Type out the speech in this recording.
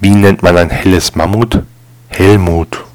Wie nennt man ein helles Mammut? Helmut